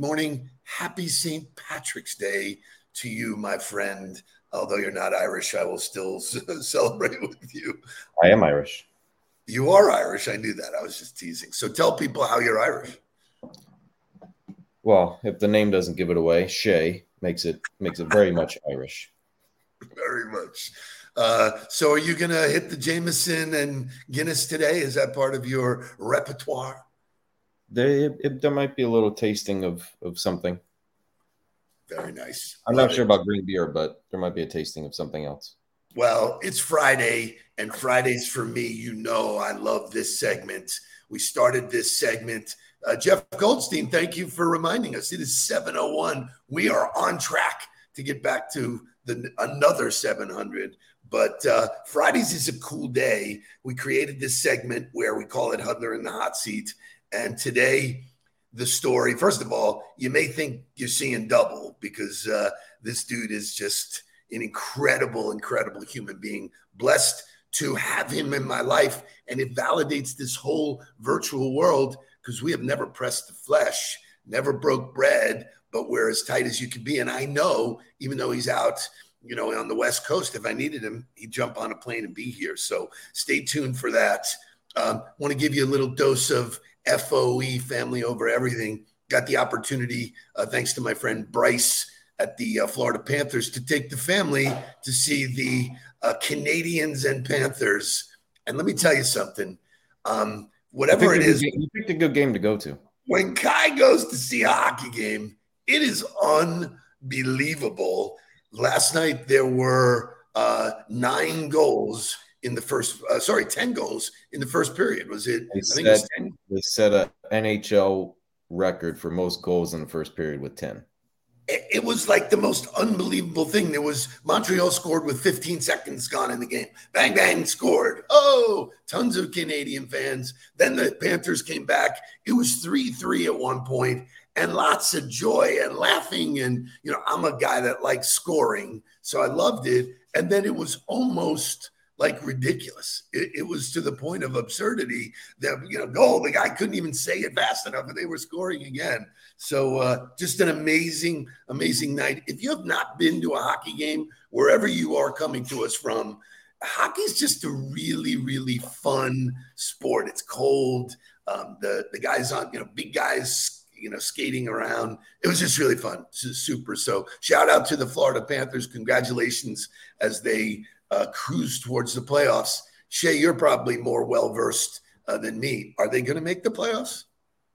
Good morning, good morning, good morning. Happy St. Patrick's Day to you, my friend. Although you're not Irish, I will still celebrate with you. I am Irish. You are Irish. I knew that. I was just teasing. So tell people how you're Irish. Well, if the name doesn't give it away, Shay makes it makes it very much Irish. Very much. Uh, so are you gonna hit the Jameson and Guinness today? Is that part of your repertoire? There, it, there might be a little tasting of of something. Very nice. I'm Love not sure about green beer, but there might be a tasting of something else. Well, it's Friday, and Fridays for me, you know, I love this segment. We started this segment. Uh, Jeff Goldstein, thank you for reminding us. It is 7:01. We are on track to get back to the another 700. But uh, Fridays is a cool day. We created this segment where we call it Huddler in the Hot Seat, and today, the story, first of all, you may think you're seeing double because uh, this dude is just an incredible, incredible human being. Blessed to have him in my life. And it validates this whole virtual world because we have never pressed the flesh, never broke bread, but we're as tight as you can be. And I know, even though he's out, you know, on the West Coast, if I needed him, he'd jump on a plane and be here. So stay tuned for that. Um, Want to give you a little dose of FOE, family over everything. Got the opportunity, uh, thanks to my friend Bryce at the uh, Florida Panthers, to take the family to see the uh, Canadiens and Panthers. And let me tell you something. Um, whatever it is, you picked a good game to go to. When Kai goes to see a hockey game, it is unbelievable. Last night there were uh, nine goals in the first. Uh, sorry, ten goals in the first period. Was it? They I think set, it was They set a NHL record for most goals in the first period with ten. It, it was like the most unbelievable thing. There was Montreal scored with 15 seconds gone in the game. Bang bang scored. Oh, tons of Canadian fans. Then the Panthers came back. It was three three at one point and lots of joy and laughing. And, you know, I'm a guy that likes scoring. So I loved it. And then it was almost like ridiculous. It, it, was to the point of absurdity that you know, goal. The guy couldn't even say it fast enough, and they were scoring again. So uh, just an amazing, amazing night. If you have not been to a hockey game, wherever you are coming to us from, hockey is just a really, really fun sport. It's cold. Um, the the guys on, you know, big guys you know, skating around. It was just really fun. super. So shout out to the Florida Panthers. Congratulations as they uh, cruise towards the playoffs. Shay, you're probably more well versed uh, than me. Are they going to make the playoffs?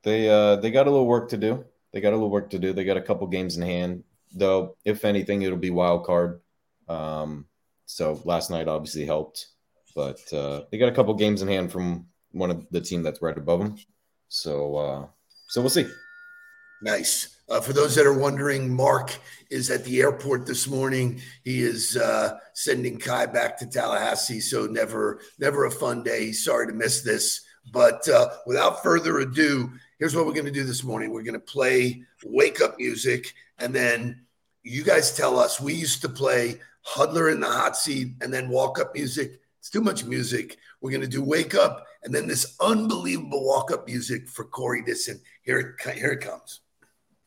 They uh, they got a little work to do. They got a little work to do. They got a couple games in hand, though. If anything, it'll be wild card. Um, so last night obviously helped, but uh, they got a couple games in hand from one of the team that's right above them. So uh, so we'll see. Nice. Uh, for those that are wondering, Mark is at the airport this morning. He is uh, sending Kai back to Tallahassee, so never, never a fun day. Sorry to miss this, but uh, without further ado, here's what we're going to do this morning. We're going to play wake up music, and then you guys tell us. We used to play Huddler in the hot seat, and then walk up music. It's too much music. We're going to do wake up, and then this unbelievable walk up music for Corey Dissin. Here it, here it comes.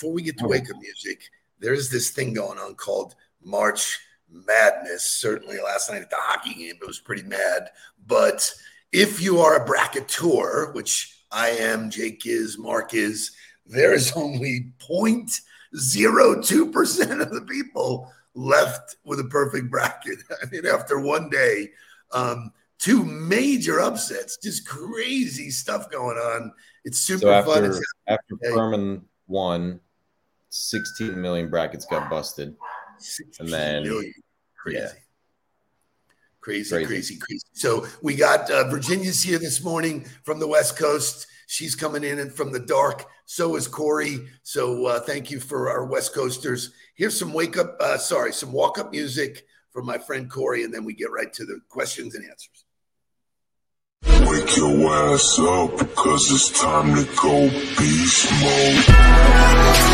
before we get to wake up music, there's this thing going on called March Madness. Certainly last night at the hockey game, it was pretty mad. But if you are a bracketeur, which I am, Jake is, Mark is, there is only 0.02% of the people left with a perfect bracket. I mean, after one day, um, two major upsets, just crazy stuff going on. It's super so after, fun. after Furman won, 16 million brackets got busted. And then, million. crazy. yeah. Crazy, Crazy. crazy, crazy. So we got uh, Virginia's here this morning from the West Coast. She's coming in and from the dark. So is Corey. So uh, thank you for our West Coasters. Here's some wake up, uh, sorry, some walk up music from my friend Corey, and then we get right to the questions and answers. Wake your ass up, cause it's time to go beast mode.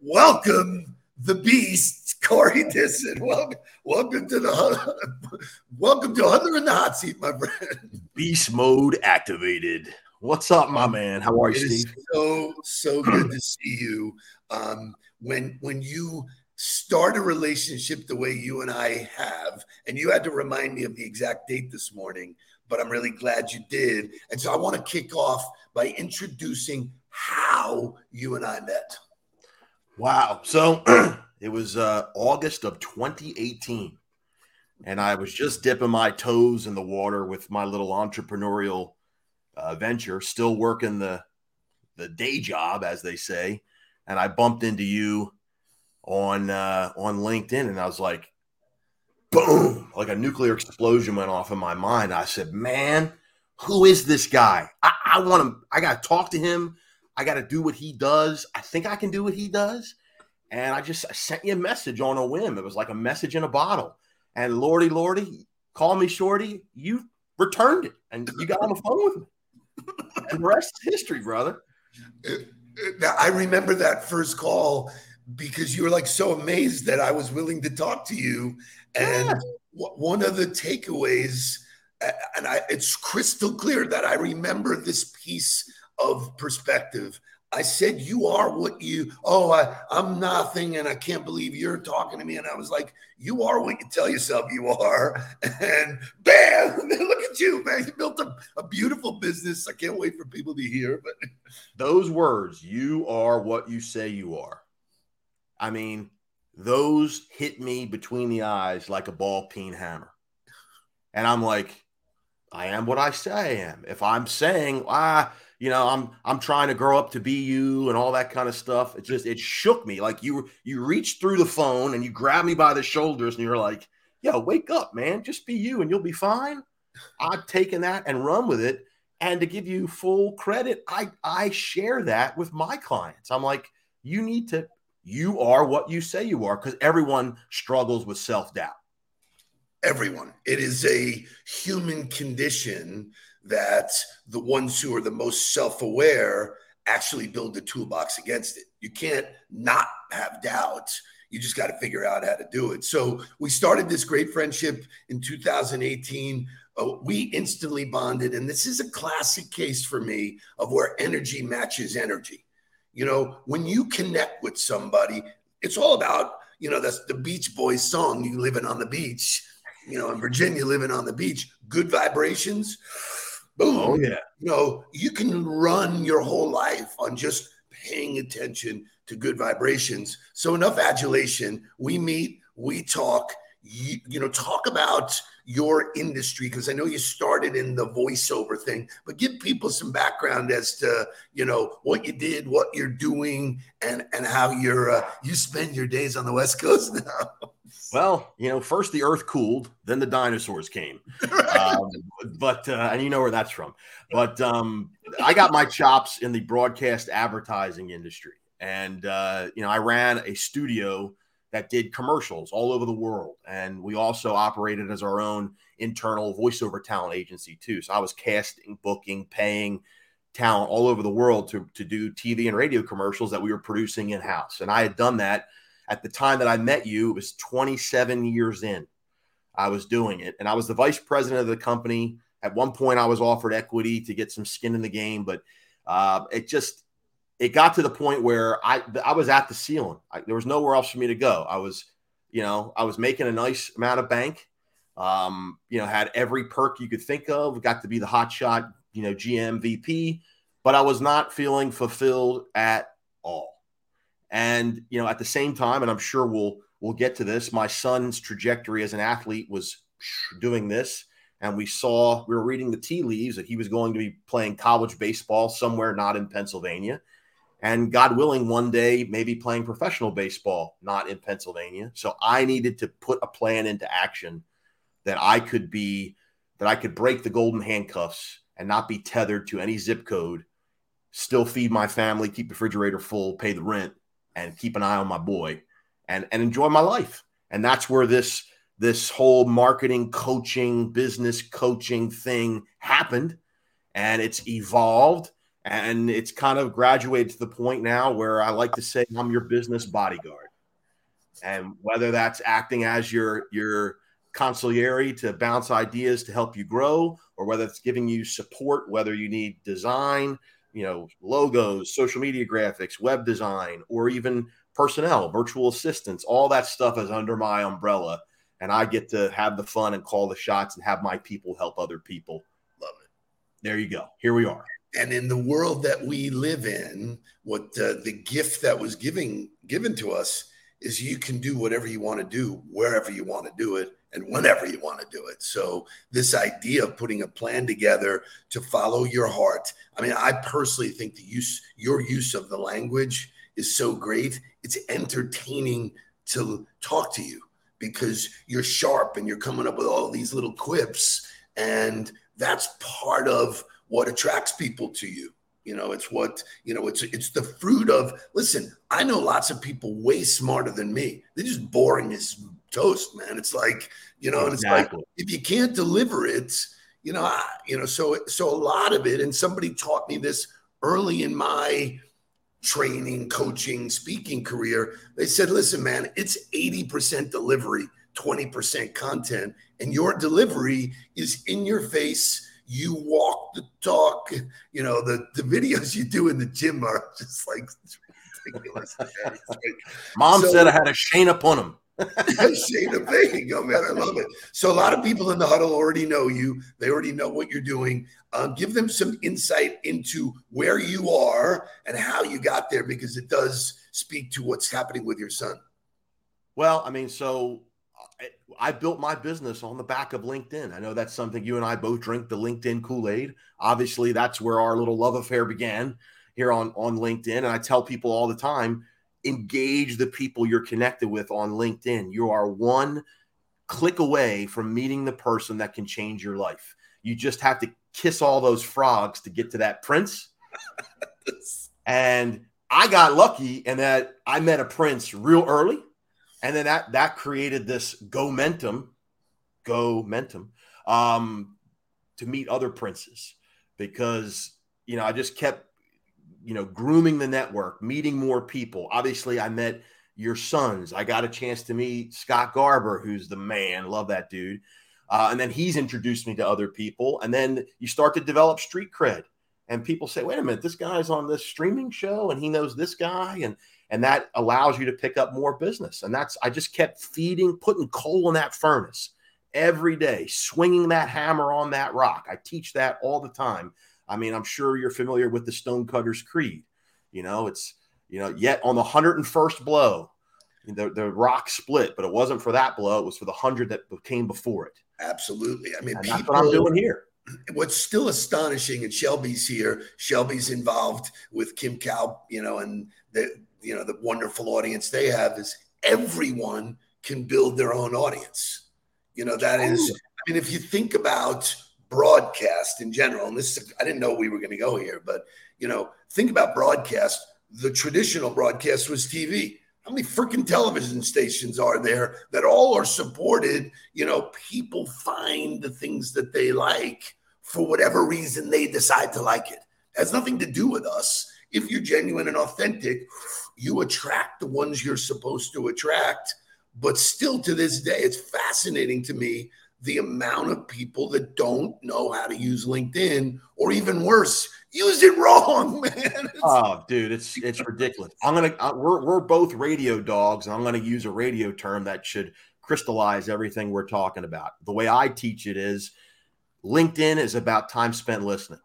Welcome, the Beast, Corey Dissin. Welcome, welcome to the welcome to Huddler in the hot seat, my friend. Beast mode activated. What's up, my man? How are you, Steve? so so good to see you. Um, when when you start a relationship the way you and I have, and you had to remind me of the exact date this morning, but I'm really glad you did. And so I want to kick off by introducing how you and I met. Wow. So it was uh, August of 2018, and I was just dipping my toes in the water with my little entrepreneurial uh, venture, still working the the day job, as they say. And I bumped into you on uh, on LinkedIn, and I was like, boom, like a nuclear explosion went off in my mind. I said, man, who is this guy? I, I want him. I got to talk to him. I got to do what he does. I think I can do what he does. And I just I sent you a message on a whim. It was like a message in a bottle. And Lordy, Lordy, call me Shorty. You returned it and you got on the phone with me. And the rest is history, brother. Now, I remember that first call because you were like so amazed that I was willing to talk to you. And Yeah. one of the takeaways, and I, it's crystal clear that I remember this piece of perspective. I said, You are what you, oh, I, I'm nothing, and I can't believe you're talking to me. And I was like, You are what you tell yourself you are. And bam, look at you, man. You built a, a beautiful business. I can't wait for people to hear, but Those words, you are what you say you are. I mean, those hit me between the eyes like a ball peen hammer. And I'm like, I am what I say I am. If I'm saying, ah, you know, I'm I'm trying to grow up to be you and all that kind of stuff, it just it shook me. Like you you reached through the phone and you grabbed me by the shoulders and you're like, yo, wake up, man. Just be you and you'll be fine. I've taken that and run with it. And to give you full credit, I I share that with my clients. I'm like, you need to, you are what you say you are, because everyone struggles with self-doubt. everyone. It is a human condition that the ones who are the most self aware actually build the toolbox against it. You can't not have doubt. You just got to figure out how to do it. So we started this great friendship in 2018. Uh, we instantly bonded. And this is a classic case for me of where energy matches energy. You know, when you connect with somebody, it's all about, you know, that's the Beach Boys song, You Living on the Beach you know, in Virginia, living on the beach, good vibrations. Boom. Oh, yeah. You know, you can run your whole life on just paying attention to good vibrations. So, enough adulation. We meet, we talk, you, you know, talk about your industry because I know you started in the voiceover thing, but give people some background as to, you know, what you did, what you're doing, and and how you're uh, you spend your days on the West Coast now. Well, you know, first the earth cooled, then the dinosaurs came. Um, but uh, and you know where that's from. But um, I got my chops in the broadcast advertising industry, and uh, you know, I ran a studio that did commercials all over the world, and we also operated as our own internal voiceover talent agency too. So I was casting, booking, paying talent all over the world to to do TV and radio commercials that we were producing in house, and I had done that at the time that I met you, it was 27 years in. I was doing it, and I was the vice president of the company. At one point, I was offered equity to get some skin in the game, but uh, it just it got to the point where I I was at the ceiling. I, there was nowhere else for me to go. I was, you know, I was making a nice amount of bank. Um, you know, had every perk you could think of. Got to be the hot shot you know, GM, VP, but I was not feeling fulfilled at all. And, you know, at the same time, and I'm sure we'll we'll get to this, my son's trajectory as an athlete was doing this. And we saw, we were reading the tea leaves that he was going to be playing college baseball somewhere not in Pennsylvania. And God willing, one day, maybe playing professional baseball, not in Pennsylvania. So I needed to put a plan into action that I could be, that I could break the golden handcuffs and not be tethered to any zip code, still feed my family, keep the refrigerator full, pay the rent, and keep an eye on my boy and, and enjoy my life. And that's where this this whole marketing coaching business coaching thing happened and it's evolved and it's kind of graduated to the point now where I like to say I'm your business bodyguard. And whether that's acting as your your consigliere to bounce ideas to help you grow, or whether it's giving you support, whether you need design, you know, logos, social media graphics, web design, or even personnel, virtual assistants, all that stuff is under my umbrella. And I get to have the fun and call the shots and have my people help other people. Love it. There you go. Here we are. And in the world that we live in, what uh, the gift that was giving given to us is you can do whatever you want to do, wherever you want to do it, and whenever you want to do it. So this idea of putting a plan together to follow your heart. I mean, I personally think the use your use of the language is so great. It's entertaining to talk to you because you're sharp and you're coming up with all these little quips and that's part of what attracts people to you. You know it's what you know it's it's the fruit of listen i know lots of people way smarter than me. They're just boring as toast man. It's like you know and it's like if you can't deliver it you know I, you know so so a lot of it and somebody taught me this early in my training coaching speaking career. They said listen man it's 80% delivery 20% content and your delivery is in your face you walk the talk. You know, the, the videos you do in the gym are just like ridiculous. Mom so, said I had a shane upon him. shane of go, man. I love it. So a lot of people in the huddle already know you. They already know what you're doing. Um, give them some insight into where you are and how you got there because it does speak to what's happening with your son. Well, I mean, so I built my business on the back of LinkedIn. I know that's something you and I both drink the LinkedIn Kool Aid. Obviously, that's where our little love affair began here on, on LinkedIn. And I tell people all the time engage the people you're connected with on LinkedIn. You are one click away from meeting the person that can change your life. You just have to kiss all those frogs to get to that prince. and I got lucky in that I met a prince real early and then that that created this go momentum, go momentum, um, to meet other princes because you know I just kept you know grooming the network, meeting more people. Obviously, I met your sons. I got a chance to meet Scott Garber, who's the man. Love that dude. Uh, and then he's introduced me to other people. And then you start to develop street cred. And people say, wait a minute, this guy's on this streaming show and he knows this guy. And and that allows you to pick up more business. And that's I just kept feeding, putting coal in that furnace every day, swinging that hammer on that rock. I teach that all the time. I mean, I'm sure you're familiar with the Stonecutters Creed. You know, it's you know, yet on the 101st blow, the, the rock split, but it wasn't for that blow. It was for the hundred that came before it. Absolutely. I mean, people, that's what I'm doing here. What's still astonishing, and Shelby's here. Shelby's involved with Kim Cow, you know, and the you know the wonderful audience they have is everyone can build their own audience. You know that is. Oh. I mean, if you think about broadcast in general, and this I didn't know we were going to go here, but you know, think about broadcast. The traditional broadcast was TV. How many freaking television stations are there that all are supported? You know, people find the things that they like for whatever reason they decide to like it. it has nothing to do with us. If you're genuine and authentic, you attract the ones you're supposed to attract. But still to this day, it's fascinating to me the amount of people that don't know how to use LinkedIn, or even worse, use it wrong, man. It's- oh, dude, it's it's ridiculous. I'm gonna uh, we're we're both radio dogs, and I'm gonna use a radio term that should crystallize everything we're talking about. The way I teach it is LinkedIn is about time spent listening.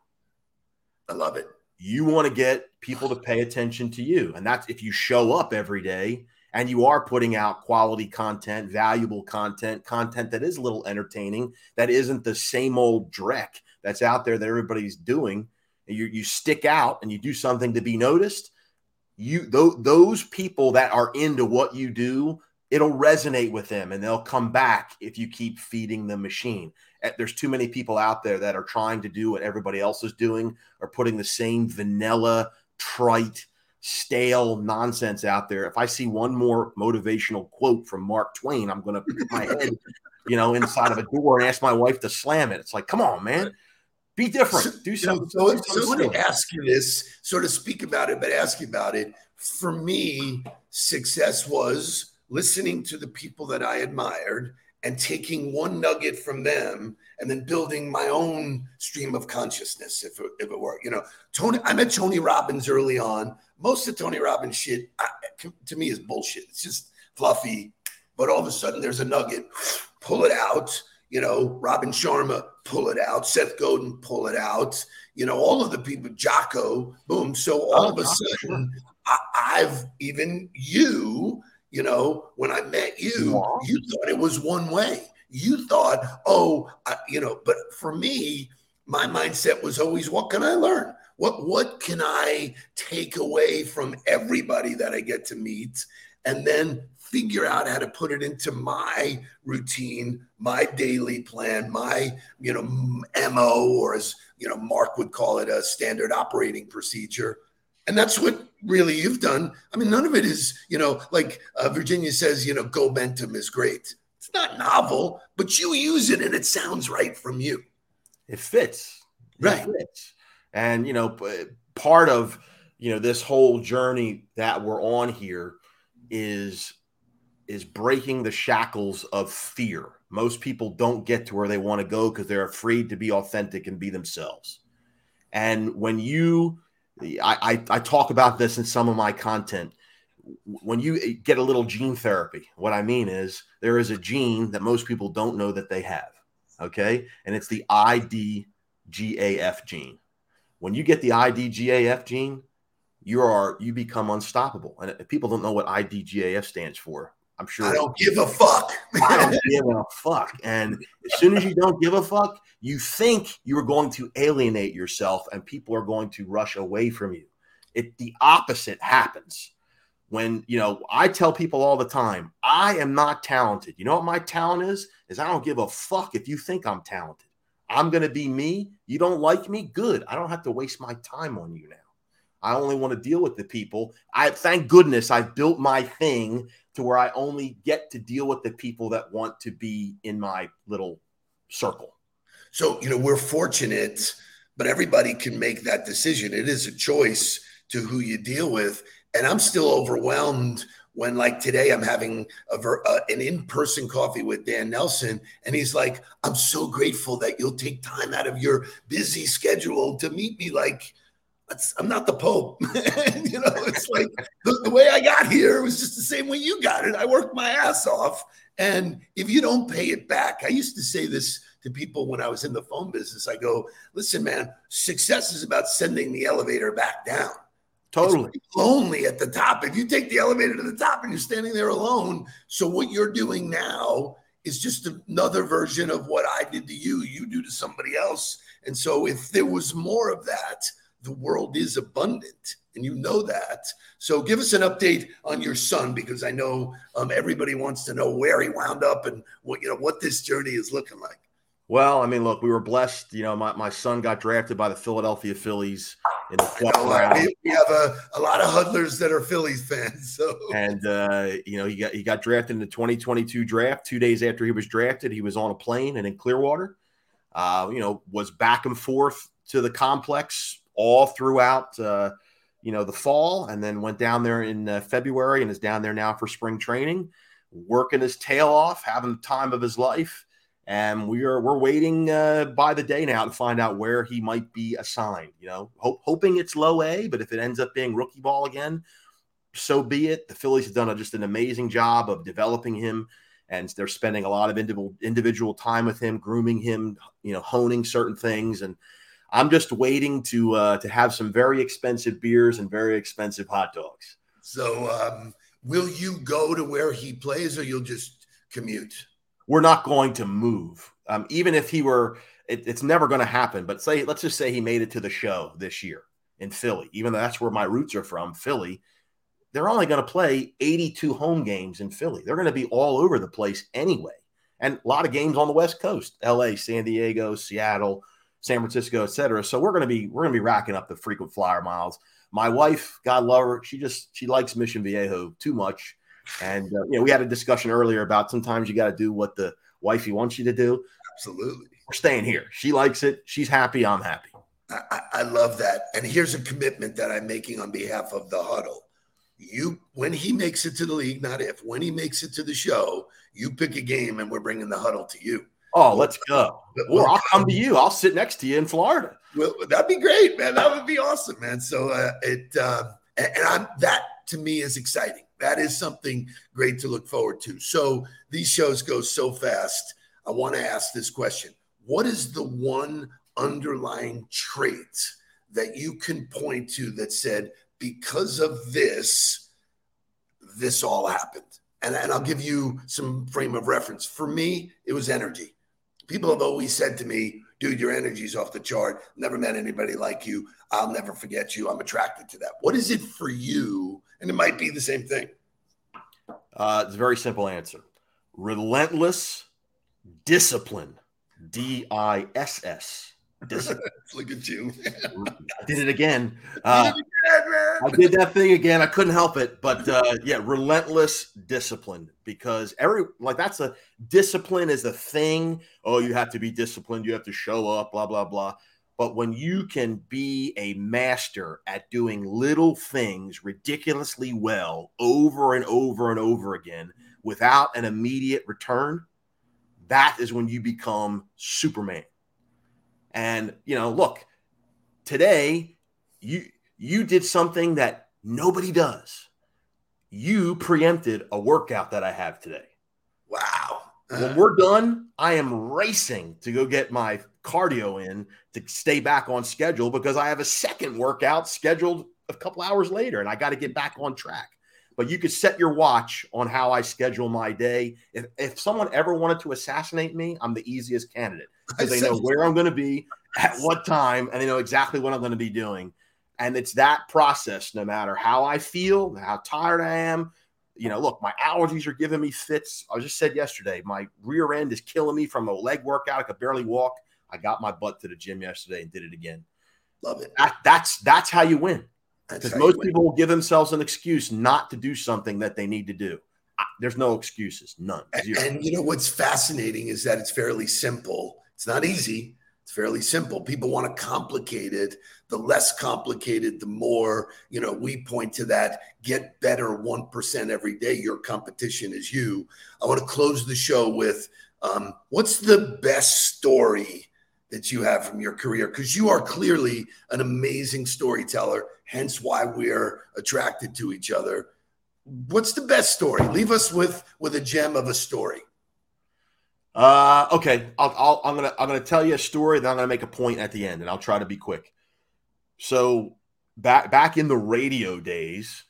I love it. You want to get people to pay attention to you. And that's if you show up every day and you are putting out quality content, valuable content, content that is a little entertaining, that isn't the same old dreck that's out there that everybody's doing. You, you stick out and you do something to be noticed. You th- those people that are into what you do, it'll resonate with them and they'll come back if you keep feeding the machine. Eh, there's too many people out there that are trying to do what everybody else is doing or putting the same vanilla, trite, stale nonsense out there. If I see one more motivational quote from Mark Twain, I'm going to put my head, you know, inside of a door and ask my wife to slam it. It's like, come on, man. Be different. Do something. So, so, so let me ask you this, sort of speak about it, but ask you about it. For me, success was listening to the people that I admired and taking one nugget from them and then building my own stream of consciousness if it, if it were you know. Tony i met tony robbins early on. Most of tony robbins shit I, to me is bullshit. It's just fluffy. But all of a sudden there's a nugget. Pull it out. You know robin sharma pull it out. Seth godin pull it out. You know all of the people jocko boom. So all oh, of a sudden I, i've even you you know, when I met you, you thought it was one way. You thought, oh, I, you know, but for me, my mindset was always, what can I learn? What what can I take away from everybody that I get to meet, and then figure out how to put it into my routine, my daily plan, my you know mo, or as you know Mark would call it, a standard operating procedure. And that's what really you've done. I mean, none of it is, you know, like uh, Virginia says, you know, go Gomentum is great. It's not novel, but you use it and it sounds right from you. It fits. Right. It fits. And, you know, part of, you know, this whole journey that we're on here is is breaking the shackles of fear. Most people don't get to where they want to go because they're afraid to be authentic and be themselves. And when you I, I, talk about this in some of my content. When you get a little gene therapy, what I mean is there is a gene that most people don't know that they have. Okay. And it's the IDGAF gene. When you get the IDGAF gene, you are you become unstoppable. And people don't know what IDGAF stands for, I'm sure I don't give a fuck. I don't give a fuck. And as soon as you don't give a fuck, you think you are going to alienate yourself and people are going to rush away from you. It the opposite happens. When you know, I tell people all the time, I am not talented. You know what my talent is? Is I don't give a fuck if you think I'm talented. I'm going to be me. You don't like me? Good. I don't have to waste my time on you now. I only want to deal with the people. I thank goodness I've built my thing to where I only get to deal with the people that want to be in my little circle. So, you know, we're fortunate, but everybody can make that decision. It is a choice to who you deal with. And I'm still overwhelmed when, like today, I'm having a, uh, an in person coffee with Dan Nelson. And he's like, I'm so grateful that you'll take time out of your busy schedule to meet me. Like, I'm not the Pope. you know, it's like the, the, way I got here was just the same way you got it. I worked my ass off. And if you don't pay it back, I used to say this to people when I was in the phone business. I go, listen, man, success is about sending the elevator back down. Totally. Lonely at the top. If you take the elevator to the top and you're standing there alone, so what you're doing now is just another version of what I did to you, you do to somebody else. And so if there was more of that, the world is abundant and you know that. So give us an update on your son because i know um, everybody wants to know where he wound up and what you know what this journey is looking like. Well i mean look we were blessed you know my, my son got drafted by the philadelphia phillies in the fourth round. we have a, a lot of huddlers that are phillies fans so. And uh, you know he got he got drafted in the 2022 draft. Two days after he was drafted he was on a plane and in clearwater. Uh, you know was back and forth to the complex all throughout uh, you know the fall, and then went down there in uh, February and is down there now for spring training, working his tail off, having the time of his life. And we are we're waiting uh, by the day now to find out where he might be assigned. You know, hope, hoping it's low A, but if it ends up being rookie ball again, so be it. The Phillies have done a, just an amazing job of developing him, and they're spending a lot of individual individual time with him, grooming him, you know, honing certain things, and I'm just waiting to uh, to have some very expensive beers and very expensive hot dogs. So, um, will you go to where he plays, or you'll just commute? We're not going to move, um, even if he were. It, it's never going to happen. But say, let's just say he made it to the show this year in Philly, even though that's where my roots are from, Philly. They're only going to play 82 home games in Philly. They're going to be all over the place anyway, and a lot of games on the West Coast: L.A., San Diego, Seattle. San Francisco, et cetera. So we're gonna be we're gonna be racking up the frequent flyer miles. My wife, God love her, she just she likes Mission Viejo too much. And uh, you know, we had a discussion earlier about sometimes you got to do what the wifey wants you to do. Absolutely. We're staying here. She likes it. She's happy. I'm happy. I, I love that. And here's a commitment that I'm making on behalf of the huddle. You, when he makes it to the league, not if, when he makes it to the show, you pick a game and we're bringing the huddle to you. Oh, let's go. Or I'll come to you. I'll sit next to you in Florida. Well, that'd be great, man. That would be awesome, man. So uh, it uh, and, and I'm that to me is exciting. That is something great to look forward to. So these shows go so fast. I want to ask this question: What is the one underlying trait that you can point to that said because of this, this all happened? And, and I'll give you some frame of reference. For me, it was energy people have always said to me, dude, your energy's off the chart. Never met anybody like you. I'll never forget you. I'm attracted to that. What is it for you? And it might be the same thing. Uh, it's a very simple answer relentless discipline. D I S S. Look at you. I did it again. Uh, I did that thing again. I couldn't help it. But uh, yeah, relentless discipline because every like that's a discipline is a thing. Oh, you have to be disciplined. You have to show up. Blah blah blah. But when you can be a master at doing little things ridiculously well over and over and over again without an immediate return, that is when you become Superman. And you know, look, today you you did something that nobody does. You preempted a workout that I have today. Wow. when we're done, I am racing to go get my cardio in to stay back on schedule because I have a second workout scheduled a couple hours later and I got to get back on track. But you could set your watch on how I schedule my day. If, if someone ever wanted to assassinate me, I'm the easiest candidate because they know where I'm going to be at what time and they know exactly what I'm going to be doing. And it's that process, no matter how I feel, how tired I am. You know, look, my allergies are giving me fits. I just said yesterday, my rear end is killing me from a leg workout. I could barely walk. I got my butt to the gym yesterday and did it again. Love it. That, that's that's how you win. Because most people will give themselves an excuse not to do something that they need to do. There's no excuses, none. And, and you know what's fascinating is that it's fairly simple. It's not easy, it's fairly simple. People want to complicate it. The less complicated, the more, you know, we point to that get better 1% every day. Your competition is you. I want to close the show with um, what's the best story that you have from your career? Because you are clearly an amazing storyteller, hence why we're attracted to each other. What's the best story? Leave us with with a gem of a story. Uh, okay, I'll, i am gonna I'm gonna tell you a story. Then I'm gonna make a point at the end, and I'll try to be quick. So back back in the radio days,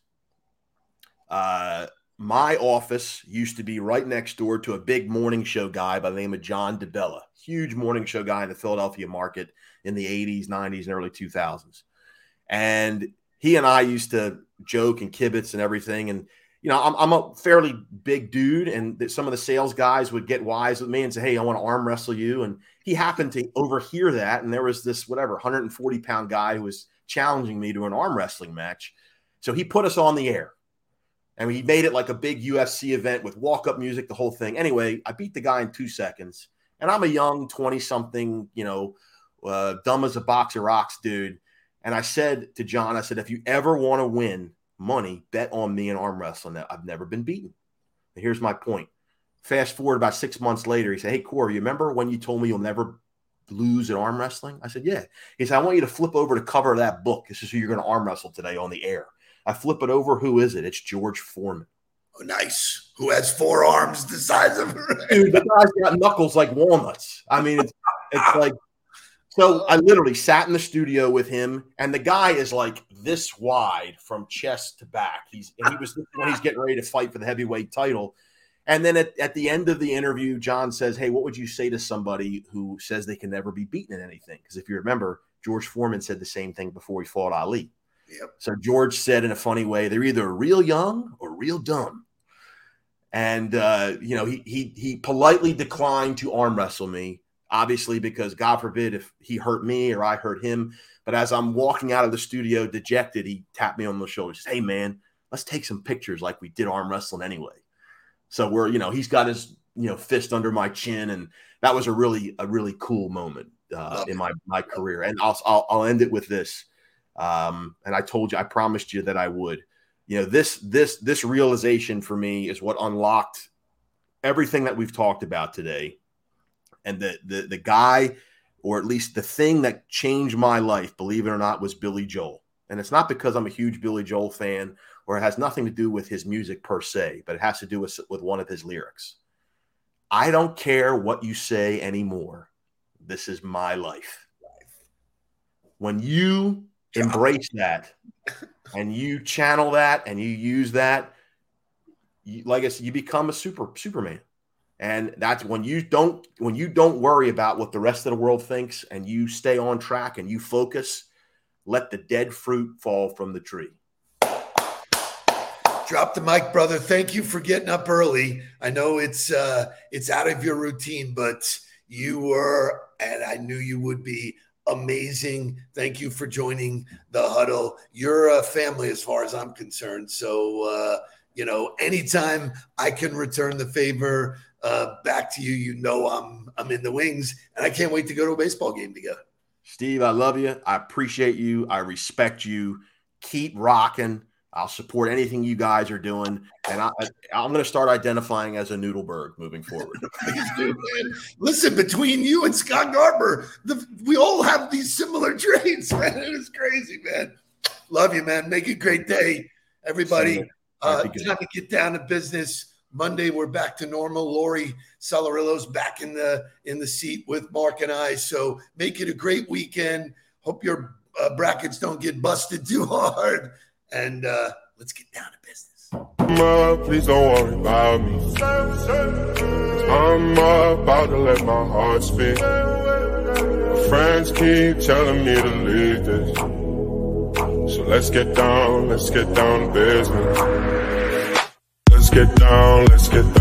uh, my office used to be right next door to a big morning show guy by the name of John DeBella, huge morning show guy in the Philadelphia market in the 80s, 90s, and early 2000s. And he and I used to joke and kibitz and everything. And you know, I'm, I'm a fairly big dude, and some of the sales guys would get wise with me and say, Hey, I want to arm wrestle you. And he happened to overhear that. And there was this, whatever, 140 pound guy who was challenging me to an arm wrestling match. So he put us on the air and he made it like a big UFC event with walk up music, the whole thing. Anyway, I beat the guy in two seconds. And I'm a young 20 something, you know, uh, dumb as a box of rocks dude. And I said to John, I said, if you ever want to win, money, bet on me in arm wrestling. That I've never been beaten. And here's my point. Fast forward about six months later, he said, Hey, Corey, you remember when you told me you'll never lose at arm wrestling? I said, Yeah. He said, I want you to flip over to cover of that book. This is who you're going to arm wrestle today on the air. I flip it over. Who is it? It's George Foreman. Oh, nice. Who has four arms the size of Dude, the guy's got knuckles like walnuts. I mean, it's, it's like So I literally sat in the studio with him, and the guy is like this wide from chest to back. He's and he was when he's getting ready to fight for the heavyweight title. And then at, at the end of the interview, John says, Hey, what would you say to somebody who says they can never be beaten in anything? Because if you remember, George Foreman said the same thing before he fought Ali. Yep. So George said in a funny way, they're either real young or real dumb. And uh, you know, he he he politely declined to arm wrestle me, obviously, because God forbid if he hurt me or I hurt him. But as I'm walking out of the studio dejected, he tapped me on the shoulder. Says, hey man, let's take some pictures like we did arm wrestling anyway. So we're, you know, he's got his, you know, fist under my chin, and that was a really, a really cool moment uh, in my my career. And I'll, I'll I'll end it with this. Um, and I told you, I promised you that I would. You know, this this this realization for me is what unlocked everything that we've talked about today. And the the the guy, or at least the thing that changed my life, believe it or not, was Billy Joel. And it's not because I'm a huge Billy Joel fan or it has nothing to do with his music per se, but it has to do with, with one of his lyrics. I don't care what you say anymore. This is my life. When you embrace that and you channel that and you use that, you, like I said, you become a super Superman. And that's when you don't when you don't worry about what the rest of the world thinks and you stay on track and you focus, let the dead fruit fall from the tree. Drop the mic, brother. Thank you for getting up early. I know it's uh it's out of your routine, but you were and I knew you would be amazing. Thank you for joining the huddle. You're a family as far as I'm concerned. So uh, you know, anytime I can return the favor uh back to you, you know I'm I'm in the wings and I can't wait to go to a baseball game together. Steve, I love you. I appreciate you. I respect you. Keep rocking. I'll support anything you guys are doing, and I, am going to start identifying as a Nudelberg moving forward. Listen, between you and Scott Garber, the, we all have these similar traits, man. It is crazy, man. Love you, man. Make a great day, everybody. Uh, time to get down to business. Monday, we're back to normal. Lori Salarillo's back in the in the seat with Mark and I. So make it a great weekend. Hope your uh, brackets don't get busted too hard and uh, let's get down to business. Mama, please don't worry about me. I'm about to let my heart speak. My friends keep telling me to leave this. So let's get down, let's get down to business. Let's get down, let's get down.